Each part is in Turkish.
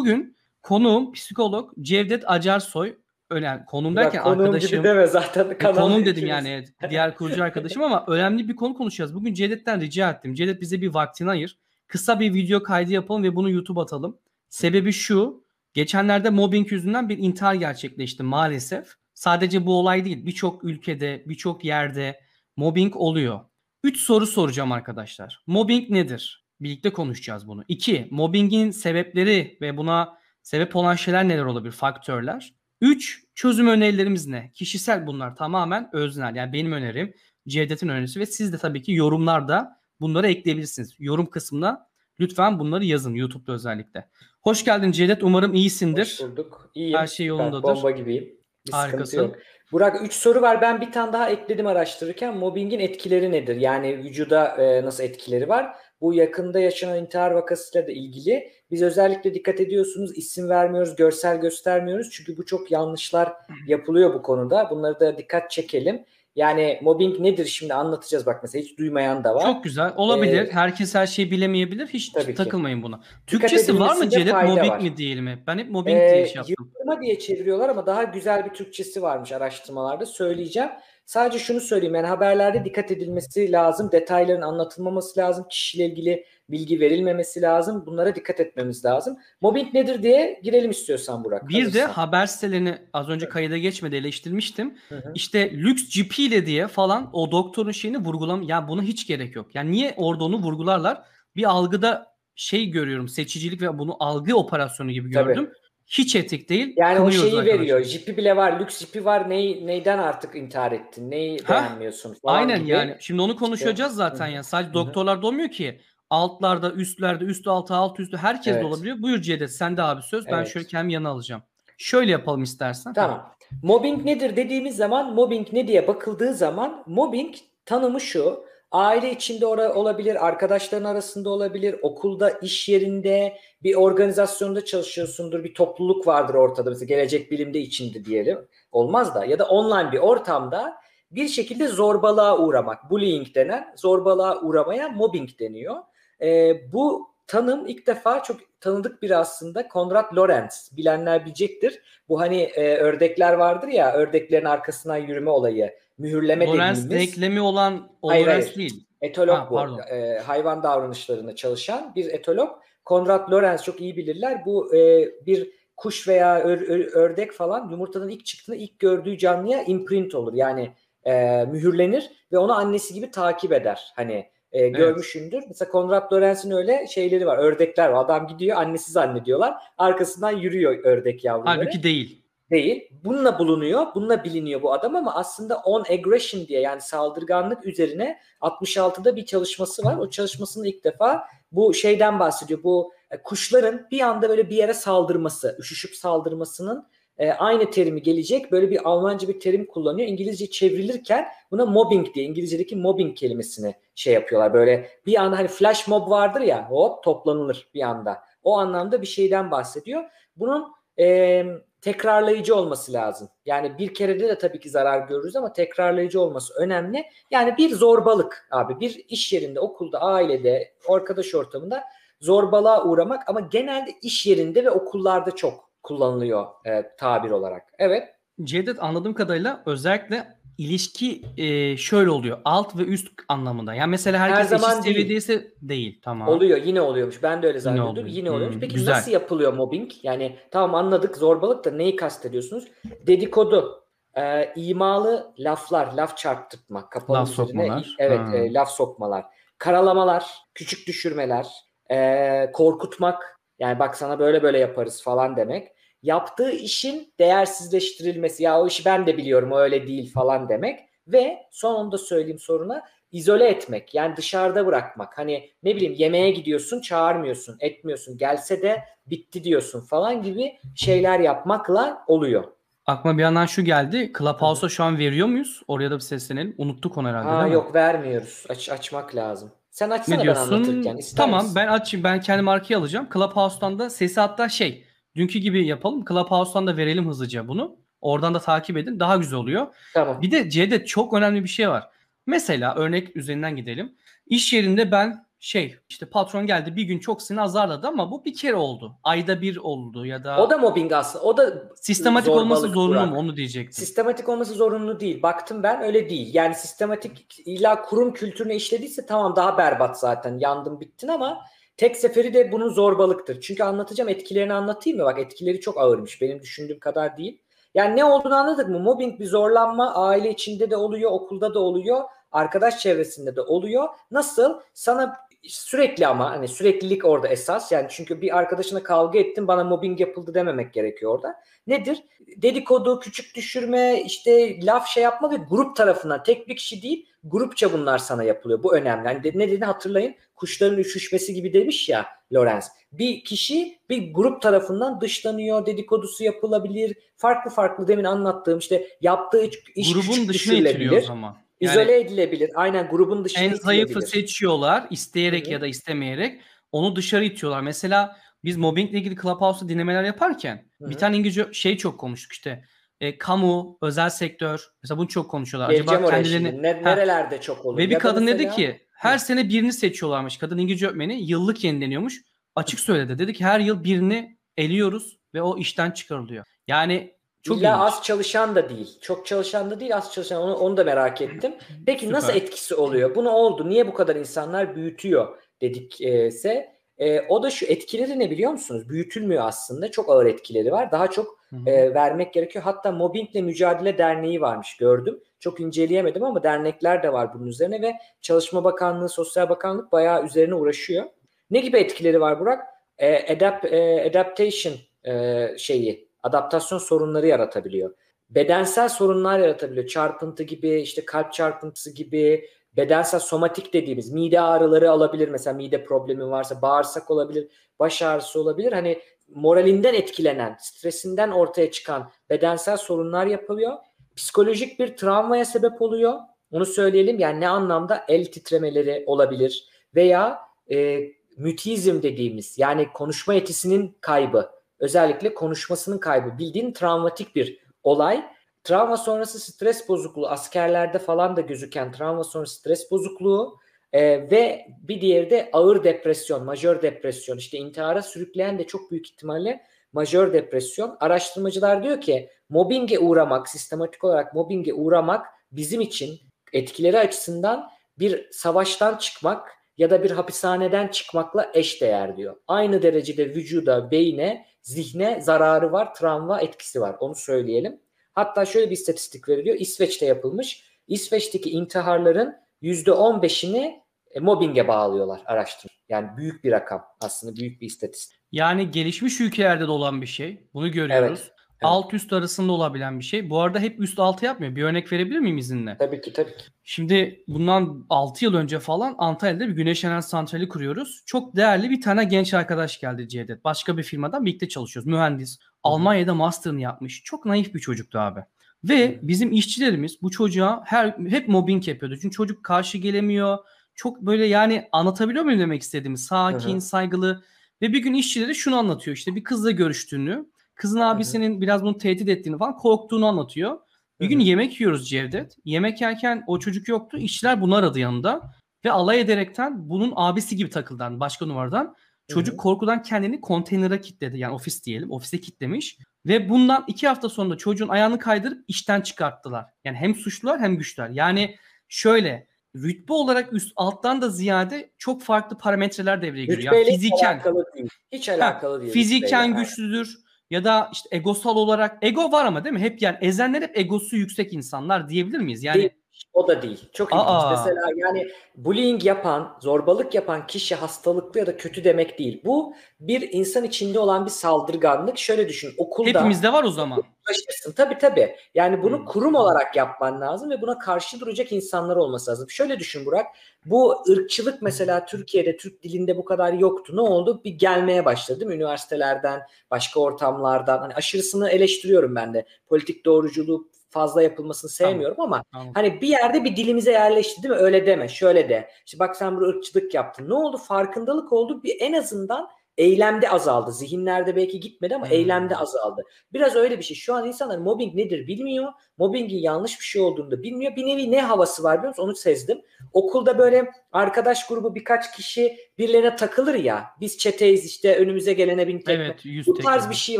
Bugün konuğum psikolog Cevdet Acarsoy. Önemli. Konum derken ya, konuğum arkadaşım. gibi deme zaten. Konum dedim yani diğer kurucu arkadaşım ama önemli bir konu konuşacağız. Bugün Cevdet'ten rica ettim. Cevdet bize bir vaktini ayır. Kısa bir video kaydı yapalım ve bunu YouTube atalım. Sebebi şu. Geçenlerde mobbing yüzünden bir intihar gerçekleşti maalesef. Sadece bu olay değil. Birçok ülkede, birçok yerde mobbing oluyor. 3 soru soracağım arkadaşlar. Mobbing nedir? Birlikte konuşacağız bunu. 2. Mobbingin sebepleri ve buna sebep olan şeyler neler olabilir? Faktörler. 3. Çözüm önerilerimiz ne? Kişisel bunlar tamamen öznel. Yani benim önerim, Cevdet'in önerisi ve siz de tabii ki yorumlarda bunları ekleyebilirsiniz. Yorum kısmına lütfen bunları yazın YouTube'da özellikle. Hoş geldin Cevdet. Umarım iyisindir. Hoş bulduk. İyiyim. Her şey yolundadır. Bomba gibiyim. Bir Harikasın. yok. Burak 3 soru var. Ben bir tane daha ekledim araştırırken. Mobbingin etkileri nedir? Yani vücuda e, nasıl etkileri var? Bu yakında yaşanan intihar vakasıyla da ilgili. Biz özellikle dikkat ediyorsunuz isim vermiyoruz, görsel göstermiyoruz. Çünkü bu çok yanlışlar yapılıyor bu konuda. Bunları da dikkat çekelim. Yani mobbing nedir şimdi anlatacağız bak mesela hiç duymayan da var. Çok güzel. Olabilir. Ee, Herkes her şeyi bilemeyebilir. Hiç Tabii ki. takılmayın buna. Türkçesi var mı fayda Mobbing var. mi diyelim hep? Ben hep mobbing Ee, diye şey yaptım. yıldırma diye çeviriyorlar ama daha güzel bir Türkçesi varmış araştırmalarda söyleyeceğim. Sadece şunu söyleyeyim yani haberlerde dikkat edilmesi lazım. Detayların anlatılmaması lazım. Kişiyle ilgili bilgi verilmemesi lazım. Bunlara dikkat etmemiz lazım. Mobbing nedir diye girelim istiyorsan Burak. Bir de hazırsan. haber sitelerini az önce kayıda geçmedi eleştirmiştim. Hı hı. İşte lüks GP ile diye falan o doktorun şeyini vurgulam ya buna hiç gerek yok. Yani niye orada onu vurgularlar? Bir algıda şey görüyorum seçicilik ve bunu algı operasyonu gibi Tabii. Hiç etik değil. Yani o şeyi arkadaşlar. veriyor. Jipi bile var, lüks jipi var. Ney, neyden artık intihar ettin? Neyi Ha, beğenmiyorsun falan Aynen gibi. yani. Şimdi onu konuşacağız zaten Hı ya. Sadece Hı doktorlarda olmuyor ki. Altlarda, üstlerde, üst altı, alt üstü herkes de Evet. olabiliyor. Buyur Cevdet sen de abi söz. Ben Evet. şöyle kendimi yana alacağım. Şöyle yapalım istersen. Tamam. Mobbing nedir dediğimiz zaman mobbing ne diye bakıldığı zaman mobbing tanımı şu. Aile içinde olabilir, arkadaşların arasında olabilir, okulda, iş yerinde, bir organizasyonda çalışıyorsundur, bir topluluk vardır ortada. Mesela gelecek bilimde içinde diyelim. Olmaz da ya da online bir ortamda bir şekilde zorbalığa uğramak. Bullying denen zorbalığa uğramaya mobbing deniyor. Ee, bu tanım ilk defa çok tanıdık biri aslında Konrad Lorenz. Bilenler bilecektir. Bu hani e, ördekler vardır ya ördeklerin arkasından yürüme olayı. Mühürleme Lorenz dediğimiz denklemi olan o Hayır, Lorenz hayır. değil. etolog Ha, bu. pardon. E, hayvan davranışlarında çalışan bir etolog. Konrad Lorenz çok iyi bilirler. Bu e, bir kuş veya ör- ör- ördek falan yumurtadan ilk çıktığında ilk gördüğü canlıya imprint olur. Yani e, mühürlenir ve onu annesi gibi takip eder. Hani e, görmüşündür. Mesela Konrad Lorenz'in öyle şeyleri var. Ördekler var. Adam gidiyor annesi zannediyorlar. Arkasından yürüyor ördek yavruları. Halbuki değil. Değil. Bununla bulunuyor. Bununla biliniyor bu adam ama aslında on aggression diye yani saldırganlık üzerine 66'da bir çalışması var. O çalışmasının ilk defa bu şeyden bahsediyor. Bu e, kuşların bir anda böyle bir yere saldırması, üşüşüp saldırmasının e, aynı terimi gelecek. Böyle bir Almanca bir terim kullanıyor. İngilizce çevrilirken buna mobbing diye İngilizce'deki mobbing kelimesini şey yapıyorlar. Böyle bir anda hani flash mob vardır ya hop toplanılır bir anda. O anlamda bir şeyden bahsediyor. Bunun e, tekrarlayıcı olması lazım. Yani bir kerede de tabii ki zarar görürüz ama tekrarlayıcı olması önemli. Yani bir zorbalık abi bir iş yerinde, okulda, ailede, arkadaş ortamında zorbalığa uğramak ama genelde iş yerinde ve okullarda çok kullanılıyor e, tabir olarak. Evet. Cevdet anladığım kadarıyla özellikle ilişki e, şöyle oluyor. Alt ve üst anlamında. Yani mesela herkes zaman eşit değil. seviyedeyse değil. Tamam. Oluyor yine oluyormuş. Ben de öyle zannediyordum. oluyor. Yine oluyormuş. Hmm, Peki güzel. nasıl yapılıyor mobbing? Yani tamam anladık zorbalık da neyi kastediyorsunuz? Dedikodu, e, imalı laflar, laf çarptırma, kapalı Laf üzerine, sokmalar. evet Ha. e, laf sokmalar, karalamalar, küçük düşürmeler, e, korkutmak. Yani bak sana böyle böyle yaparız falan demek. Yaptığı işin değersizleştirilmesi. Ya o işi ben de biliyorum o öyle değil falan demek. Ve sonunda söyleyeyim soruna izole etmek. Yani dışarıda bırakmak. Hani ne bileyim yemeğe gidiyorsun çağırmıyorsun etmiyorsun. Gelse de bitti diyorsun falan gibi şeyler yapmakla oluyor. Aklıma bir yandan şu geldi. Clubhouse'a şu an veriyor muyuz? Oraya da bir seslenelim. Unuttuk onu herhalde Aa, mi? yok vermiyoruz. Aç, açmak lazım. Sen açsana Ne ben diyorsun? anlatırken. İster Tamam misin? ben açayım. Ben kendi markayı alacağım. Clubhouse'dan da sesi hatta şey dünkü gibi yapalım. Clubhouse'dan da verelim hızlıca bunu. Oradan da takip edin. Daha güzel oluyor. Tamam. Bir de Cevdet çok önemli bir şey var. Mesela örnek üzerinden gidelim. İş yerinde ben şey işte patron geldi bir gün çok seni azarladı ama bu bir kere oldu. Ayda bir oldu ya da O da mobbing aslında. O da sistematik olması zorunlu Burak. mu onu diyecektim. Sistematik olması zorunlu değil. Baktım ben öyle değil. Yani sistematik illa kurum kültürüne işlediyse tamam daha berbat zaten. Yandım bittin ama tek seferi de bunun zorbalıktır. Çünkü anlatacağım etkilerini anlatayım mı? Bak etkileri çok ağırmış. Benim düşündüğüm kadar değil. Yani ne olduğunu anladık mı? Mobbing bir zorlanma aile içinde de oluyor, okulda da oluyor, arkadaş çevresinde de oluyor. Nasıl? Sana sürekli ama hani süreklilik orada esas. Yani çünkü bir arkadaşına kavga ettin bana mobbing yapıldı dememek gerekiyor orada. Nedir? Dedikodu, küçük düşürme, işte laf şey yapma ve grup tarafından tek bir kişi değil grupça bunlar sana yapılıyor. Bu önemli. De- ne dediğini hatırlayın. Kuşların üşüşmesi gibi demiş ya Lorenz. Bir kişi bir grup tarafından dışlanıyor, dedikodusu yapılabilir. Farklı farklı demin anlattığım işte yaptığı iş, iş Grubun dışına itiliyor o zaman. Yani İzole edilebilir. Aynen grubun dışına en zayıfı seçiyorlar isteyerek Hı hı. ya da istemeyerek onu dışarı itiyorlar. Mesela biz mobbingle ilgili Clubhouse'da dinlemeler yaparken Hı hı. bir tane İngilizce şey çok konuştuk işte. E, kamu, özel sektör mesela bunu çok konuşuyorlar. Geleceğim Acaba kendilerini. Ne- Ha. nerelerde çok olur. Ve bir Ya kadın dedi mesela- ki her sene birini seçiyorlarmış. Kadın İngilizce öğretmeni yıllık yenileniyormuş. Açık söyledi. Dedi ki her yıl birini eliyoruz ve o işten çıkarılıyor. Yani çok İlla ilginç. az çalışan da değil. Çok çalışan da değil, az çalışan. Onu, onu da merak ettim. Peki Süper. nasıl etkisi oluyor? Bunu oldu. Niye bu kadar insanlar büyütüyor dedikse e, o da şu etkileri ne biliyor musunuz? Büyütülmüyor aslında. Çok ağır etkileri var. Daha çok. E, vermek gerekiyor. Hatta Mobbingle Mücadele Derneği varmış gördüm. Çok inceleyemedim ama dernekler de var bunun üzerine ve Çalışma Bakanlığı, Sosyal Bakanlık bayağı üzerine uğraşıyor. Ne gibi etkileri var Burak? E, adapt, e, adaptation e, şeyi, adaptasyon sorunları yaratabiliyor. Bedensel sorunlar yaratabiliyor. Çarpıntı gibi, işte kalp çarpıntısı gibi, bedensel somatik dediğimiz mide ağrıları alabilir. Mesela mide problemi varsa bağırsak olabilir, baş ağrısı olabilir. Hani moralinden etkilenen, stresinden ortaya çıkan bedensel sorunlar yapılıyor. Psikolojik bir travmaya sebep oluyor. Onu söyleyelim. Yani ne anlamda el titremeleri olabilir veya e, mütizm dediğimiz yani konuşma yetisinin kaybı. Özellikle konuşmasının kaybı. Bildiğin travmatik bir olay. Travma sonrası stres bozukluğu askerlerde falan da gözüken travma sonrası stres bozukluğu e, ve bir diğeri de ağır depresyon, majör depresyon. İşte intihara sürükleyen de çok büyük ihtimalle majör depresyon. Araştırmacılar diyor ki mobbinge uğramak, sistematik olarak mobbinge uğramak bizim için etkileri açısından bir savaştan çıkmak ya da bir hapishaneden çıkmakla eşdeğer diyor. Aynı derecede vücuda, beyne, zihne zararı var, travma etkisi var. Onu söyleyelim. Hatta şöyle bir istatistik veriliyor. İsveç'te yapılmış. İsveç'teki intiharların %15'ini e, mobbinge bağlıyorlar araştırma. Yani büyük bir rakam aslında büyük bir istatistik. Yani gelişmiş ülkelerde de olan bir şey. Bunu görüyoruz. Evet. Alt üst arasında olabilen bir şey. Bu arada hep üst altı yapmıyor. Bir örnek verebilir miyim izinle? Tabii ki tabii ki. Şimdi bundan 6 yıl önce falan Antalya'da bir güneş enerji santrali kuruyoruz. Çok değerli bir tane genç arkadaş geldi Cevdet. Başka bir firmadan birlikte çalışıyoruz. Mühendis. Almanya'da master'ını yapmış. Çok naif bir çocuktu abi. Ve bizim işçilerimiz bu çocuğa her hep mobbing yapıyordu. Çünkü çocuk karşı gelemiyor. Çok böyle yani anlatabiliyor muyum demek istediğimi? Sakin, Hı hı. saygılı. Ve bir gün işçileri şunu anlatıyor. İşte bir kızla görüştüğünü, kızın abisinin biraz bunu tehdit ettiğini falan korktuğunu anlatıyor. Bir gün hı. yemek yiyoruz Cevdet. Yemek yerken o çocuk yoktu. İşçiler bunu aradı yanında. Ve alay ederekten bunun abisi gibi takıldan başka numaradan. Çocuk Hı hı. korkudan kendini konteynere kilitledi. Yani ofis diyelim. Ofise kilitlemiş. Ve bundan iki hafta sonra çocuğun ayağını kaydırıp işten çıkarttılar. Yani hem suçlular hem güçler. Yani şöyle rütbe olarak üst alttan da ziyade çok farklı parametreler devreye giriyor. Yani fiziken, alakalı değil. Hiç alakalı değil. fiziken rütbeyle. güçlüdür ya da işte egosal olarak ego var ama değil mi? Hep yani ezenler hep egosu yüksek insanlar diyebilir miyiz? Yani Değil. O da değil. Çok ilginç. Aa. Mesela yani bullying yapan, zorbalık yapan kişi hastalıklı ya da kötü demek değil. Bu bir insan içinde olan bir saldırganlık. Şöyle düşün. Okulda hepimizde var o zaman. uğraşırsın. Tabii tabii. Yani bunu Hmm. kurum olarak yapman lazım ve buna karşı duracak insanlar olması lazım. Şöyle düşün Burak. Bu ırkçılık mesela Türkiye'de Türk dilinde bu kadar yoktu. Ne oldu? Bir gelmeye başladı değil mi? Üniversitelerden, başka ortamlardan. Hani aşırısını eleştiriyorum ben de. Politik doğruculuğu fazla yapılmasını sevmiyorum ama Tamam. Hani bir yerde bir dilimize yerleşti değil mi? Öyle deme, şöyle de. İşte bak sen burada ırkçılık yaptın. Ne oldu? Farkındalık oldu. Bir en azından eylemde azaldı. Zihinlerde belki gitmedi ama hmm. eylemde azaldı. Biraz öyle bir şey. Şu an insanlar mobbing nedir bilmiyor. Mobbingin yanlış bir şey olduğunu da bilmiyor. Bir nevi ne havası var biliyor musun? Onu sezdim. Okulda böyle arkadaş grubu birkaç kişi birilerine takılır ya. Biz çeteyiz işte önümüze gelene bin tekme. Evet, Bu tarz tekme. bir şey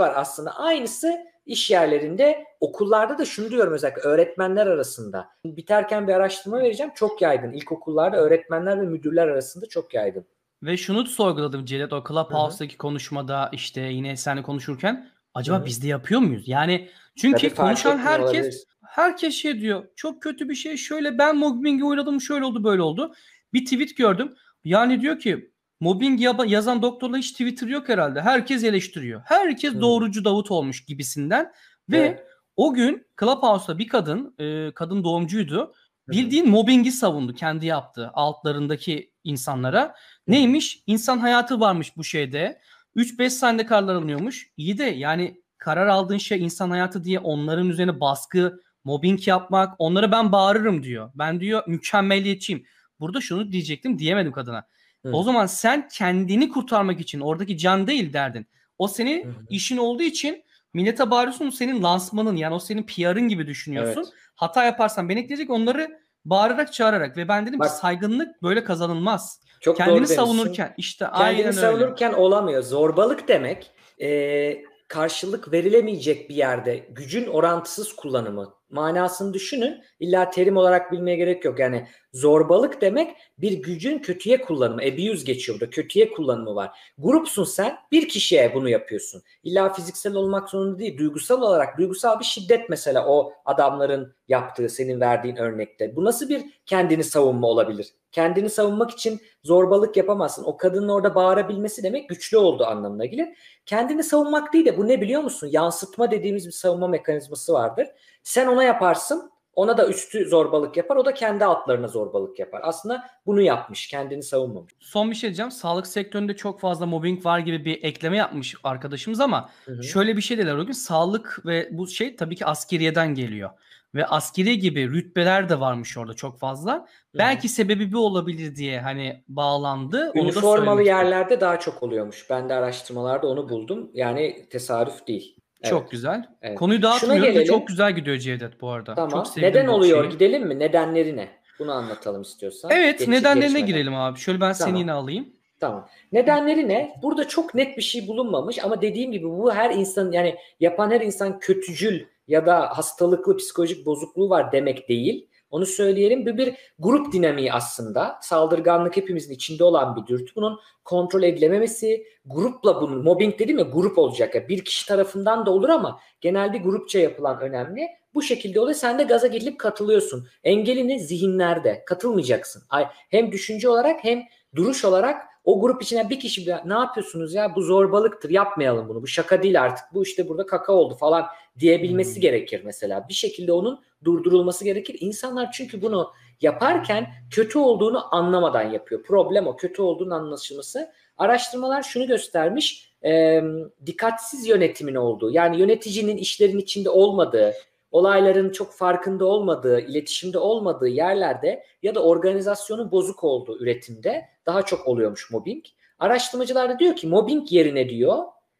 var aslında. Aynısı iş yerlerinde okullarda da şunu diyorum özellikle öğretmenler arasında. Biterken bir araştırma vereceğim. Çok yaygın. İlkokullarda öğretmenler ve müdürler arasında çok yaygın. Ve şunu sorguladım Cedet o Clubhouse'daki konuşmada işte yine seninle konuşurken acaba Hı-hı. biz de yapıyor muyuz? Yani çünkü Tabii konuşan herkes olabilir. herkes şey diyor. Çok kötü bir şey. Şöyle ben mobbingi uğradım. Şöyle oldu böyle oldu. Bir tweet gördüm. Yani diyor ki mobbing yazan doktorla hiç Twitter yok herhalde. Herkes eleştiriyor. Herkes Hı. doğrucu Davut olmuş gibisinden. Ve evet. o gün Clubhouse'da bir kadın, e, kadın doğumcuydu. Bildiğin Hı. mobbingi savundu kendi yaptığı altlarındaki insanlara. Neymiş? İnsan hayatı varmış bu şeyde. 3-5 saniyede kararlar alınıyormuş. İyi de yani karar aldığın şey insan hayatı diye onların üzerine baskı, mobbing yapmak, onlara ben bağırırım diyor. Ben diyor mükemmeliyetçiyim. Burada şunu diyecektim diyemedim kadına. Hı. O zaman sen kendini kurtarmak için oradaki can değil derdin. O senin Hı. işin olduğu için millete bağırıyorsun senin lansmanın yani o senin PR'ın gibi düşünüyorsun. Evet. Hata yaparsan ben ekleyecek onları bağırarak çağırarak ve ben dedim Bak, ki saygınlık böyle kazanılmaz. Çok kendini savunurken işte kendini aynen savunurken öyle. olamıyor. Zorbalık demek e, karşılık verilemeyecek bir yerde gücün orantısız kullanımı manasını düşünün. İlla terim olarak bilmeye gerek yok. Yani zorbalık demek bir gücün kötüye kullanımı. Abuse geçiyor burada. Kötüye kullanımı var. Grupsun sen bir kişiye bunu yapıyorsun. İlla fiziksel olmak zorunda değil. Duygusal olarak duygusal bir şiddet mesela o adamların yaptığı senin verdiğin örnekte. Bu nasıl bir kendini savunma olabilir? Kendini savunmak için zorbalık yapamazsın. O kadının orada bağırabilmesi demek güçlü olduğu anlamına gelir. Kendini savunmak değil de bu ne biliyor musun? Yansıtma dediğimiz bir savunma mekanizması vardır. Sen ona yaparsın. Ona da üstü zorbalık yapar. O da kendi altlarına zorbalık yapar. Aslında bunu yapmış. Kendini savunmamış. Son bir şey diyeceğim. Sağlık sektöründe çok fazla mobbing var gibi bir ekleme yapmış arkadaşımız ama hı hı. şöyle bir şey dediler o gün. Sağlık ve bu şey tabii ki askeriyeden geliyor. Ve askeri gibi rütbeler de varmış orada çok fazla. Hı. Belki sebebi bu olabilir diye hani bağlandı. Üniformalı yerlerde daha çok oluyormuş. Ben de araştırmalarda onu buldum. Yani tesadüf değil. Çok evet. güzel. Evet. Konuyu dağıtmıyoruz da çok güzel gidiyor Cevdet bu arada. Tamam. Çok Neden oluyor? Şeyi. Gidelim mi? Nedenleri ne? Bunu anlatalım istiyorsan. Evet, Geç, nedenlerine geçmeden. girelim abi. Şöyle ben tamam. seni yine alayım. Tamam. Nedenleri ne? Burada çok net bir şey bulunmamış ama dediğim gibi bu her insan yani yapan her insan kötücül ya da hastalıklı psikolojik bozukluğu var demek değil. Onu söyleyelim. Bu bir grup dinamiği aslında. Saldırganlık hepimizin içinde olan bir dürtü. Bunun kontrol edilememesi, grupla bunun mobbing dedim ya grup olacak. Yani bir kişi tarafından da olur ama genelde grupça yapılan önemli. Bu şekilde oluyor. Sen de gaza gelip katılıyorsun. Engelini zihinlerde. Katılmayacaksın. Hem düşünce olarak hem duruş olarak o grup içine bir kişi ne yapıyorsunuz ya bu zorbalıktır yapmayalım bunu bu şaka değil artık bu işte burada kaka oldu falan diyebilmesi hmm. gerekir mesela. Bir şekilde onun durdurulması gerekir. İnsanlar çünkü bunu yaparken kötü olduğunu anlamadan yapıyor. Problem o kötü olduğunu anlaşılması. Araştırmalar şunu göstermiş e, dikkatsiz yönetimin olduğu yani yöneticinin işlerin içinde olmadığı olayların çok farkında olmadığı, iletişimde olmadığı yerlerde ya da organizasyonun bozuk olduğu üretimde daha çok oluyormuş mobbing. Araştırmacılar da diyor ki mobbing yerine diyor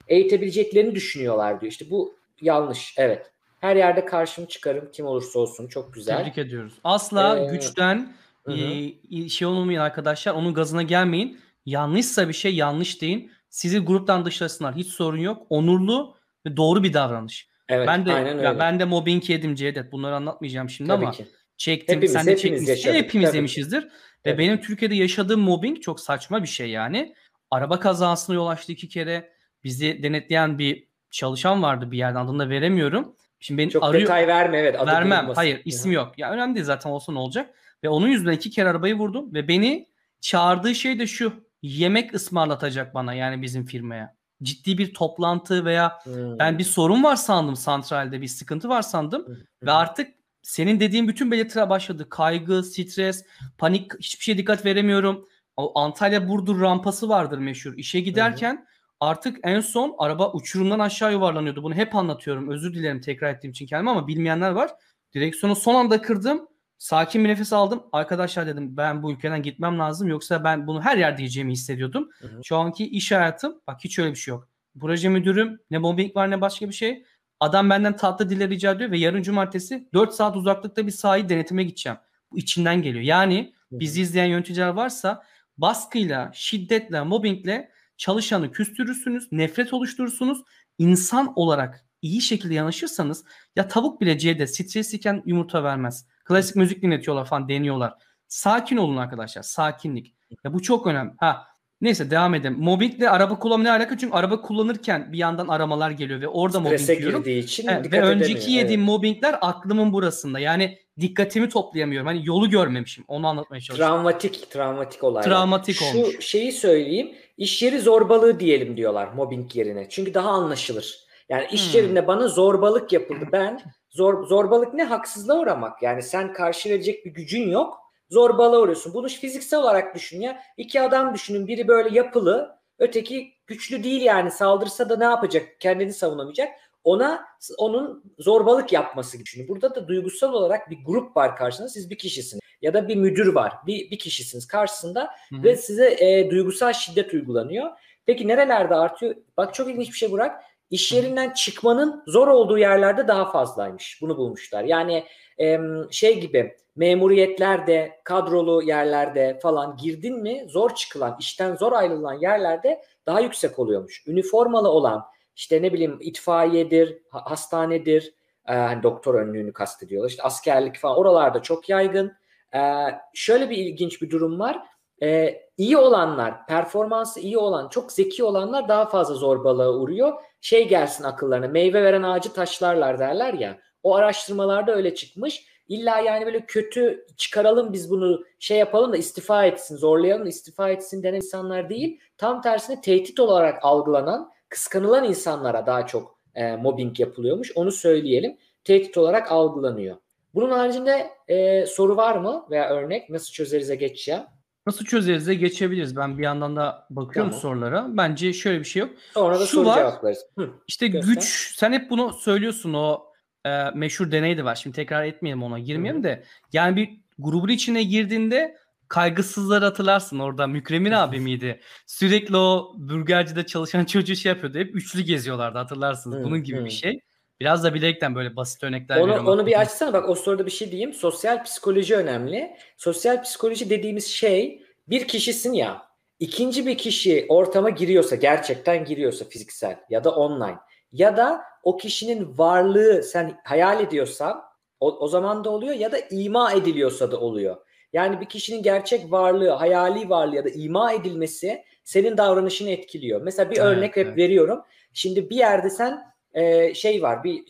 eğitebileceklerini düşünüyorlar diyor. İşte bu yanlış. Evet. Her yerde karşım çıkarım kim olursa olsun çok güzel. Tebrik ediyoruz. Asla ee, güçten e, şey olmayın arkadaşlar. Onun gazına gelmeyin. Yanlışsa bir şey yanlış deyin. Sizi gruptan dışlasınlar. Hiç sorun yok. Onurlu ve doğru bir davranış. Evet, ben de aynen öyle. Ya ben de mobbing yedim Cevdet. Bunları anlatmayacağım şimdi Tabii ama ki. çektim. Hepimiz, sen de hepimiz çekmişsin. Hepimiz Tabii. yemişizdir. Evet. Ve benim Türkiye'de yaşadığım mobbing çok saçma bir şey yani. Araba kazasına yol açtı iki kere. Bizi denetleyen bir çalışan vardı bir yerden adını da veremiyorum. Şimdi beni Çok arıyor. detay verme evet. Adı Vermem. Bulunmasın. Hayır isim yok. Ya önemli değil zaten olsa ne olacak. Ve onun yüzünden iki kere arabayı vurdum ve beni çağırdığı şey de şu. Yemek ısmarlatacak bana yani bizim firmaya. Ciddi bir toplantı veya hmm. ben bir sorun var sandım santralde bir sıkıntı var sandım hmm. ve artık senin dediğin bütün belirtiler başladı. Kaygı, stres, panik, hiçbir şeye dikkat veremiyorum. Antalya Burdur rampası vardır meşhur. İşe giderken hmm artık en son araba uçurumdan aşağı yuvarlanıyordu. Bunu hep anlatıyorum. Özür dilerim tekrar ettiğim için kendime ama bilmeyenler var. Direksiyonu son anda kırdım. Sakin bir nefes aldım. Arkadaşlar dedim ben bu ülkeden gitmem lazım. Yoksa ben bunu her yerde diyeceğimi hissediyordum. Hı hı. Şu anki iş hayatım bak hiç öyle bir şey yok. Proje müdürüm ne mobbing var ne başka bir şey. Adam benden tatlı dille rica ediyor ve yarın cumartesi 4 saat uzaklıkta bir sahayı denetime gideceğim. Bu içinden geliyor. Yani bizi izleyen yöneticiler varsa baskıyla, şiddetle, mobbingle çalışanı küstürürsünüz, nefret oluşturursunuz. İnsan olarak iyi şekilde yanaşırsanız ya tavuk bile C'de stresliyken yumurta vermez. Klasik müzik dinletiyorlar falan deniyorlar. Sakin olun arkadaşlar. Sakinlik. Ya bu çok önemli. Ha Neyse devam edelim. Mobbingle araba kullanma ne alaka? Çünkü araba kullanırken bir yandan aramalar geliyor ve orada Strese mobbing yiyorum. için evet, ve önceki yediğim evet. mobbingler aklımın burasında. Yani dikkatimi toplayamıyorum. Hani yolu görmemişim. Onu anlatmaya çalışıyorum. Travmatik, travmatik olay. Travmatik Şu olmuş. Şu şeyi söyleyeyim. İş yeri zorbalığı diyelim diyorlar mobbing yerine. Çünkü daha anlaşılır. Yani iş hmm. yerinde bana zorbalık yapıldı. Ben zor zorbalık ne? Haksızlığa uğramak. Yani sen karşı verecek bir gücün yok zorbalığa uğruyorsun. Bunu fiziksel olarak düşün ya. İki adam düşünün. Biri böyle yapılı, öteki güçlü değil yani. Saldırsa da ne yapacak? Kendini savunamayacak. Ona onun zorbalık yapması gibi düşünün. Burada da duygusal olarak bir grup var karşısında. Siz bir kişisiniz. Ya da bir müdür var. Bir, bir kişisiniz karşısında Hı-hı. ve size e, duygusal şiddet uygulanıyor. Peki nerelerde artıyor? Bak çok ilginç bir şey Burak. İş yerinden çıkmanın zor olduğu yerlerde daha fazlaymış. Bunu bulmuşlar. Yani şey gibi memuriyetlerde, kadrolu yerlerde falan girdin mi zor çıkılan, işten zor ayrılan yerlerde daha yüksek oluyormuş. Üniformalı olan işte ne bileyim itfaiyedir, hastanedir, e, hani doktor önlüğünü kastediyorlar. İşte askerlik falan oralarda çok yaygın. E, şöyle bir ilginç bir durum var. E, iyi olanlar, performansı iyi olan, çok zeki olanlar daha fazla zorbalığa uğruyor. Şey gelsin akıllarına, meyve veren ağacı taşlarlar derler ya. O araştırmalarda öyle çıkmış. İlla yani böyle kötü çıkaralım biz bunu şey yapalım da istifa etsin, zorlayalım da istifa etsin denen insanlar değil. Tam tersine tehdit olarak algılanan, kıskanılan insanlara daha çok e, mobbing yapılıyormuş. Onu söyleyelim. Tehdit olarak algılanıyor. Bunun haricinde e, soru var mı veya örnek nasıl çözerize geçeceğim? Nasıl çözerize geçebiliriz? Ben bir yandan da bakıyorum tamam. sorulara. Bence şöyle bir şey yok. Sonra da Şu soru var, cevaplarız. Hı, İşte göster. güç, sen hep bunu söylüyorsun o e, meşhur deney de var. Şimdi tekrar etmeyelim ona girmeyelim de. Yani bir grubun içine girdiğinde kaygısızları hatırlarsın orada Mükremin abi miydi? Sürekli o burgercide çalışan çocuğu şey yapıyordu. Hep üçlü geziyorlardı hatırlarsınız. Bunun gibi bir şey. Biraz da bilerekten böyle basit örnekler onu, veriyorum. Onu bir açsana bak o soruda bir şey diyeyim. Sosyal psikoloji önemli. Sosyal psikoloji dediğimiz şey bir kişisin ya ikinci bir kişi ortama giriyorsa gerçekten giriyorsa fiziksel ya da online ya da o kişinin varlığı sen hayal ediyorsan o, o zaman da oluyor ya da ima ediliyorsa da oluyor. Yani bir kişinin gerçek varlığı, hayali varlığı ya da ima edilmesi senin davranışını etkiliyor. Mesela bir evet, örnek hep evet. veriyorum. Şimdi bir yerde sen e, şey var, bir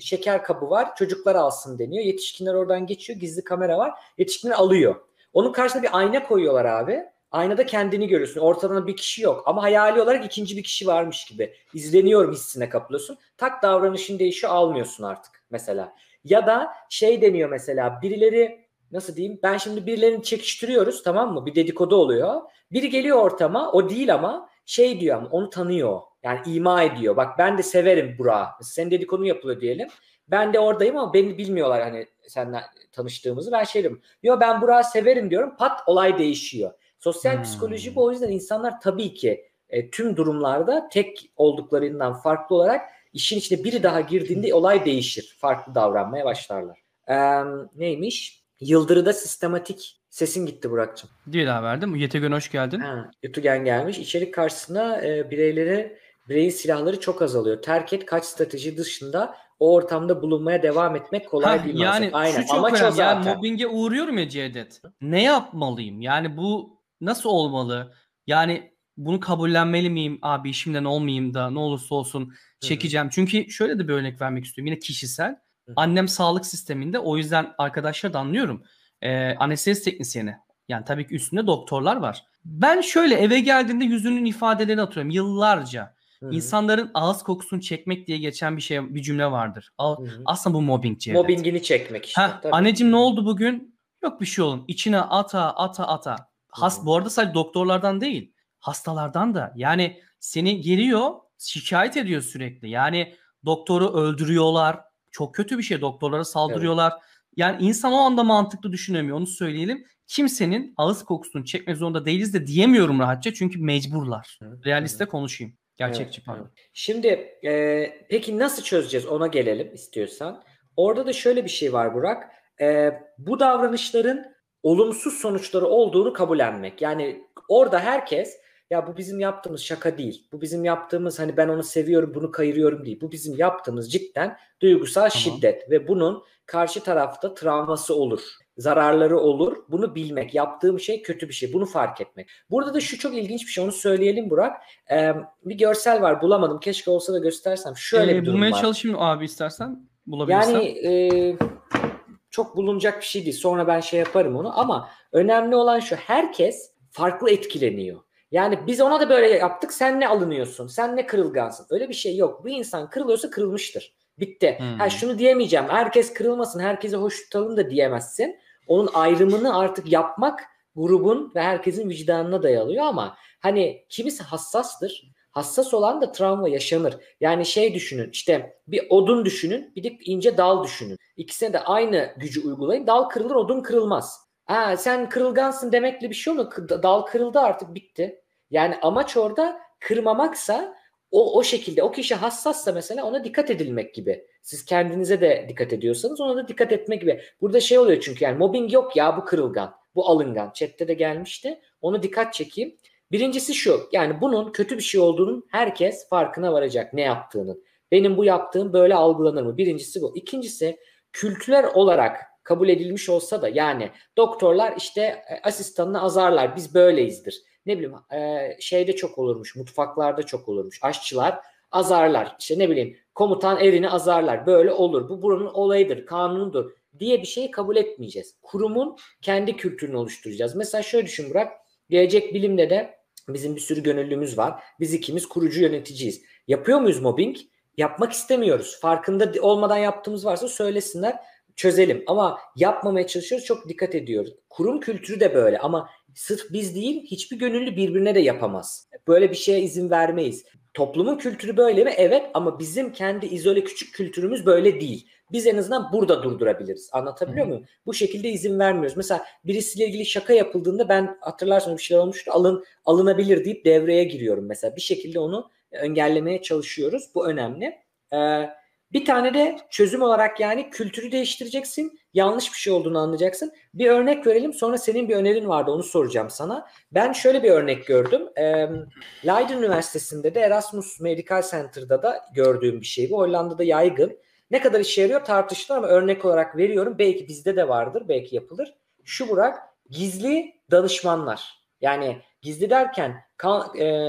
şeker kabı var, çocuklar alsın deniyor. Yetişkinler oradan geçiyor, gizli kamera var. Yetişkinler alıyor. Onun karşısına bir ayna koyuyorlar abi. Aynada kendini görüyorsun. Ortada bir kişi yok. Ama hayali olarak ikinci bir kişi varmış gibi. İzleniyorum hissine kapılıyorsun. Tak davranışın değişiyor almıyorsun artık mesela. Ya da şey deniyor mesela birileri nasıl diyeyim ben şimdi birilerini çekiştiriyoruz tamam mı? Bir dedikodu oluyor. Biri geliyor ortama o değil ama şey diyor ama onu tanıyor. Yani ima ediyor. Bak ben de severim Burak'ı. Senin dedikodun yapılıyor diyelim. Ben de oradayım ama beni bilmiyorlar hani seninle tanıştığımızı. Ben şey diyorum. Yo ben Burak'ı severim diyorum. Pat olay değişiyor. Sosyal hmm. psikoloji bu o yüzden insanlar tabii ki e, tüm durumlarda tek olduklarından farklı olarak işin içine biri daha girdiğinde olay değişir. Farklı davranmaya başlarlar. E, neymiş? Yıldırı'da sistematik sesin gitti Burak'cığım. Diye daha verdim. Yetegön hoş geldin. Ha, Yutugen gelmiş. İçerik karşısında e, bireyleri bireyin silahları çok azalıyor. Terk et kaç strateji dışında o ortamda bulunmaya devam etmek kolay Heh, değil. Yani Aynen. şu çok Amaç önemli. Yani mobbinge uğruyorum ya Cevdet. Ne yapmalıyım? Yani bu nasıl olmalı? Yani bunu kabullenmeli miyim? Abi işimden olmayayım da ne olursa olsun çekeceğim. Hı-hı. Çünkü şöyle de bir örnek vermek istiyorum. Yine kişisel. Annem sağlık sisteminde o yüzden arkadaşlar da anlıyorum. Ee, anestezi teknisyeni. Yani tabii ki üstünde doktorlar var. Ben şöyle eve geldiğinde yüzünün ifadelerini atıyorum yıllarca. Hı-hı. İnsanların ağız kokusunu çekmek diye geçen bir şey bir cümle vardır. Hı-hı. Aslında bu mobbing Cevdet. Mobbingini çekmek işte. Heh, anneciğim ne oldu bugün? Yok bir şey olun. İçine ata ata ata. Has, bu arada sadece doktorlardan değil hastalardan da. Yani seni geliyor şikayet ediyor sürekli. Yani doktoru öldürüyorlar. Çok kötü bir şey. Doktorlara saldırıyorlar. Evet. yani insan o anda mantıklı düşünemiyor onu söyleyelim. Kimsenin ağız kokusunu çekmek zorunda değiliz de diyemiyorum rahatça çünkü mecburlar. Realiste konuşayım. Gerçekçi evet, pardon. Şimdi e, peki nasıl çözeceğiz ona gelelim istiyorsan. Orada da şöyle bir şey var Burak. E, bu davranışların olumsuz sonuçları olduğunu kabullenmek. Yani orada herkes ya bu bizim yaptığımız şaka değil. Bu bizim yaptığımız hani ben onu seviyorum bunu kayırıyorum değil. Bu bizim yaptığımız cidden duygusal tamam. şiddet ve bunun karşı tarafta travması olur. Zararları olur. Bunu bilmek. Yaptığım şey kötü bir şey. Bunu fark etmek. Burada da şu çok ilginç bir şey. Onu söyleyelim Burak. Ee, bir görsel var. Bulamadım. Keşke olsa da göstersem. Şöyle ee, bir durum bulmaya var. çalışayım abi istersen. Bulabilirsem. Yani e, çok bulunacak bir şey değil. Sonra ben şey yaparım onu. Ama önemli olan şu. Herkes farklı etkileniyor. Yani biz ona da böyle yaptık. Sen ne alınıyorsun? Sen ne kırılgansın? Öyle bir şey yok. Bu insan kırılıyorsa kırılmıştır. Bitti. Hmm. Ha şunu diyemeyeceğim. Herkes kırılmasın, herkese hoş tutalım da diyemezsin. Onun ayrımını artık yapmak grubun ve herkesin vicdanına dayalıyor ama hani kimisi hassastır. Hassas olan da travma yaşanır. Yani şey düşünün işte bir odun düşünün bir de ince dal düşünün. İkisine de aynı gücü uygulayın. Dal kırılır odun kırılmaz. Ha, sen kırılgansın demekle bir şey olmuyor. Dal kırıldı artık bitti. Yani amaç orada kırmamaksa o, o şekilde o kişi hassassa mesela ona dikkat edilmek gibi. Siz kendinize de dikkat ediyorsanız ona da dikkat etmek gibi. Burada şey oluyor çünkü yani mobbing yok ya bu kırılgan. Bu alıngan. Chat'te de gelmişti. Onu dikkat çekeyim. Birincisi şu. Yani bunun kötü bir şey olduğunun herkes farkına varacak ne yaptığının. Benim bu yaptığım böyle algılanır mı? Birincisi bu. İkincisi kültürel olarak kabul edilmiş olsa da yani doktorlar işte e, asistanını azarlar biz böyleyizdir ne bileyim e, şeyde çok olurmuş mutfaklarda çok olurmuş aşçılar azarlar işte ne bileyim komutan erini azarlar böyle olur bu buranın olayıdır kanunudur diye bir şeyi kabul etmeyeceğiz. Kurumun kendi kültürünü oluşturacağız. Mesela şöyle düşün Burak gelecek bilimde de bizim bir sürü gönüllümüz var. Biz ikimiz kurucu yöneticiyiz. Yapıyor muyuz mobbing? Yapmak istemiyoruz. Farkında olmadan yaptığımız varsa söylesinler çözelim. Ama yapmamaya çalışıyoruz. Çok dikkat ediyoruz. Kurum kültürü de böyle ama sırf biz değil hiçbir gönüllü birbirine de yapamaz. Böyle bir şeye izin vermeyiz. Toplumun kültürü böyle mi? Evet ama bizim kendi izole küçük kültürümüz böyle değil. Biz en azından burada durdurabiliriz. Anlatabiliyor muyum? Bu şekilde izin vermiyoruz. Mesela birisiyle ilgili şaka yapıldığında ben hatırlarsanız bir şeyler olmuştu. Alın alınabilir deyip devreye giriyorum mesela. Bir şekilde onu engellemeye çalışıyoruz. Bu önemli. Ee, bir tane de çözüm olarak yani kültürü değiştireceksin. Yanlış bir şey olduğunu anlayacaksın. Bir örnek verelim sonra senin bir önerin vardı onu soracağım sana. Ben şöyle bir örnek gördüm. E, Leiden Üniversitesi'nde de Erasmus Medical Center'da da gördüğüm bir şey bu. Hollanda'da yaygın. Ne kadar işe yarıyor tartışılır ama örnek olarak veriyorum. Belki bizde de vardır, belki yapılır. Şu Burak, gizli danışmanlar. Yani gizli derken